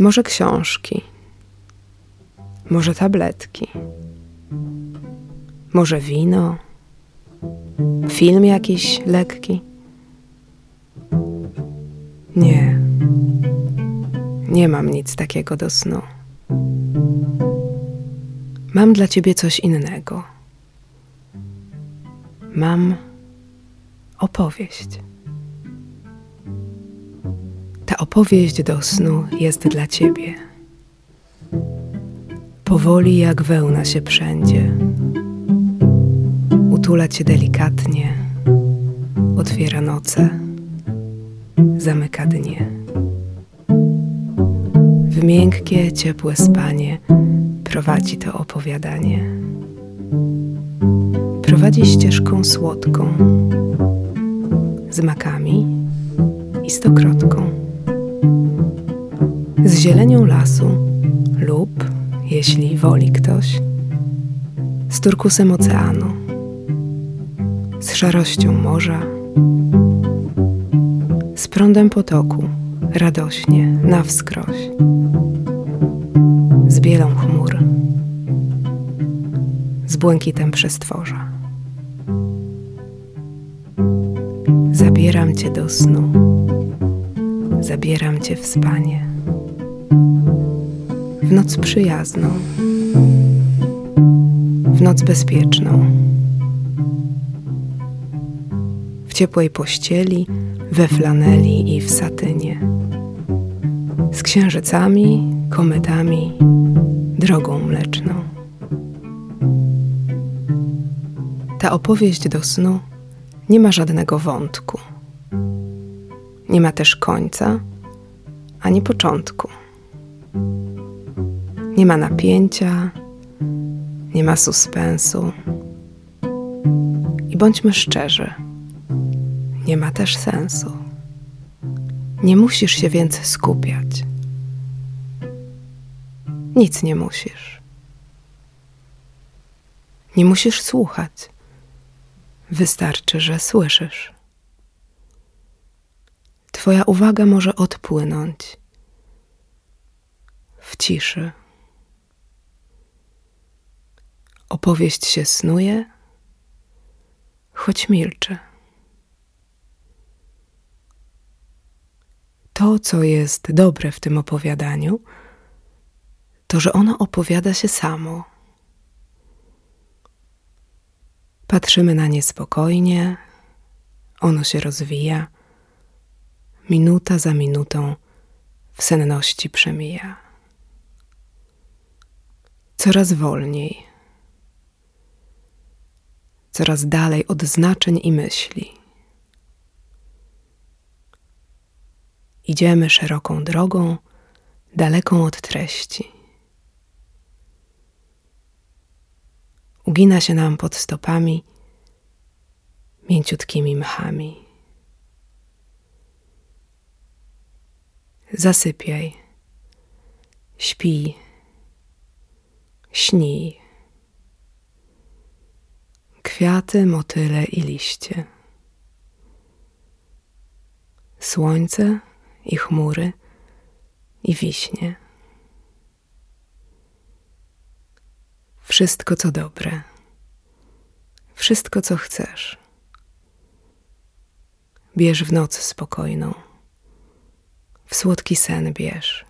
Może książki, może tabletki, może wino, film jakiś lekki. Nie, nie mam nic takiego do snu. Mam dla ciebie coś innego. Mam opowieść. Opowieść do snu jest dla ciebie. Powoli jak wełna się wszędzie. Utula cię delikatnie, otwiera noce, zamyka dnie. W miękkie, ciepłe spanie prowadzi to opowiadanie. Prowadzi ścieżką słodką, z makami i stokrotką, z zielenią lasu lub, jeśli woli ktoś, z turkusem oceanu, z szarością morza, z prądem potoku, radośnie, na wskroś, z bielą chmur, z błękitem przestworza. Zabieram cię do snu, zabieram cię w spanie, w noc przyjazną, w noc bezpieczną, w ciepłej pościeli, we flaneli i w satynie, z księżycami, kometami, drogą mleczną. Ta opowieść do snu nie ma żadnego wątku. Nie ma też końca ani początku. Nie ma napięcia, nie ma suspensu. I bądźmy szczerzy, nie ma też sensu. Nie musisz się więc skupiać. Nic nie musisz. Nie musisz słuchać. Wystarczy, że słyszysz. Twoja uwaga może odpłynąć w ciszy. Opowieść się snuje, choć milczy. To, co jest dobre w tym opowiadaniu, to, że ono opowiada się samo. Patrzymy na nie spokojnie, ono się rozwija, minuta za minutą w senności przemija. Coraz wolniej, coraz dalej od znaczeń i myśli. Idziemy szeroką drogą, daleką od treści. ugina się nam pod stopami mięciutkimi mchami. Zasypiaj, śpij, śnij. Kwiaty, motyle i liście. Słońce i chmury i wiśnie. Wszystko, co dobre. Wszystko, co chcesz. Bierz w noc spokojną. W słodki sen bierz.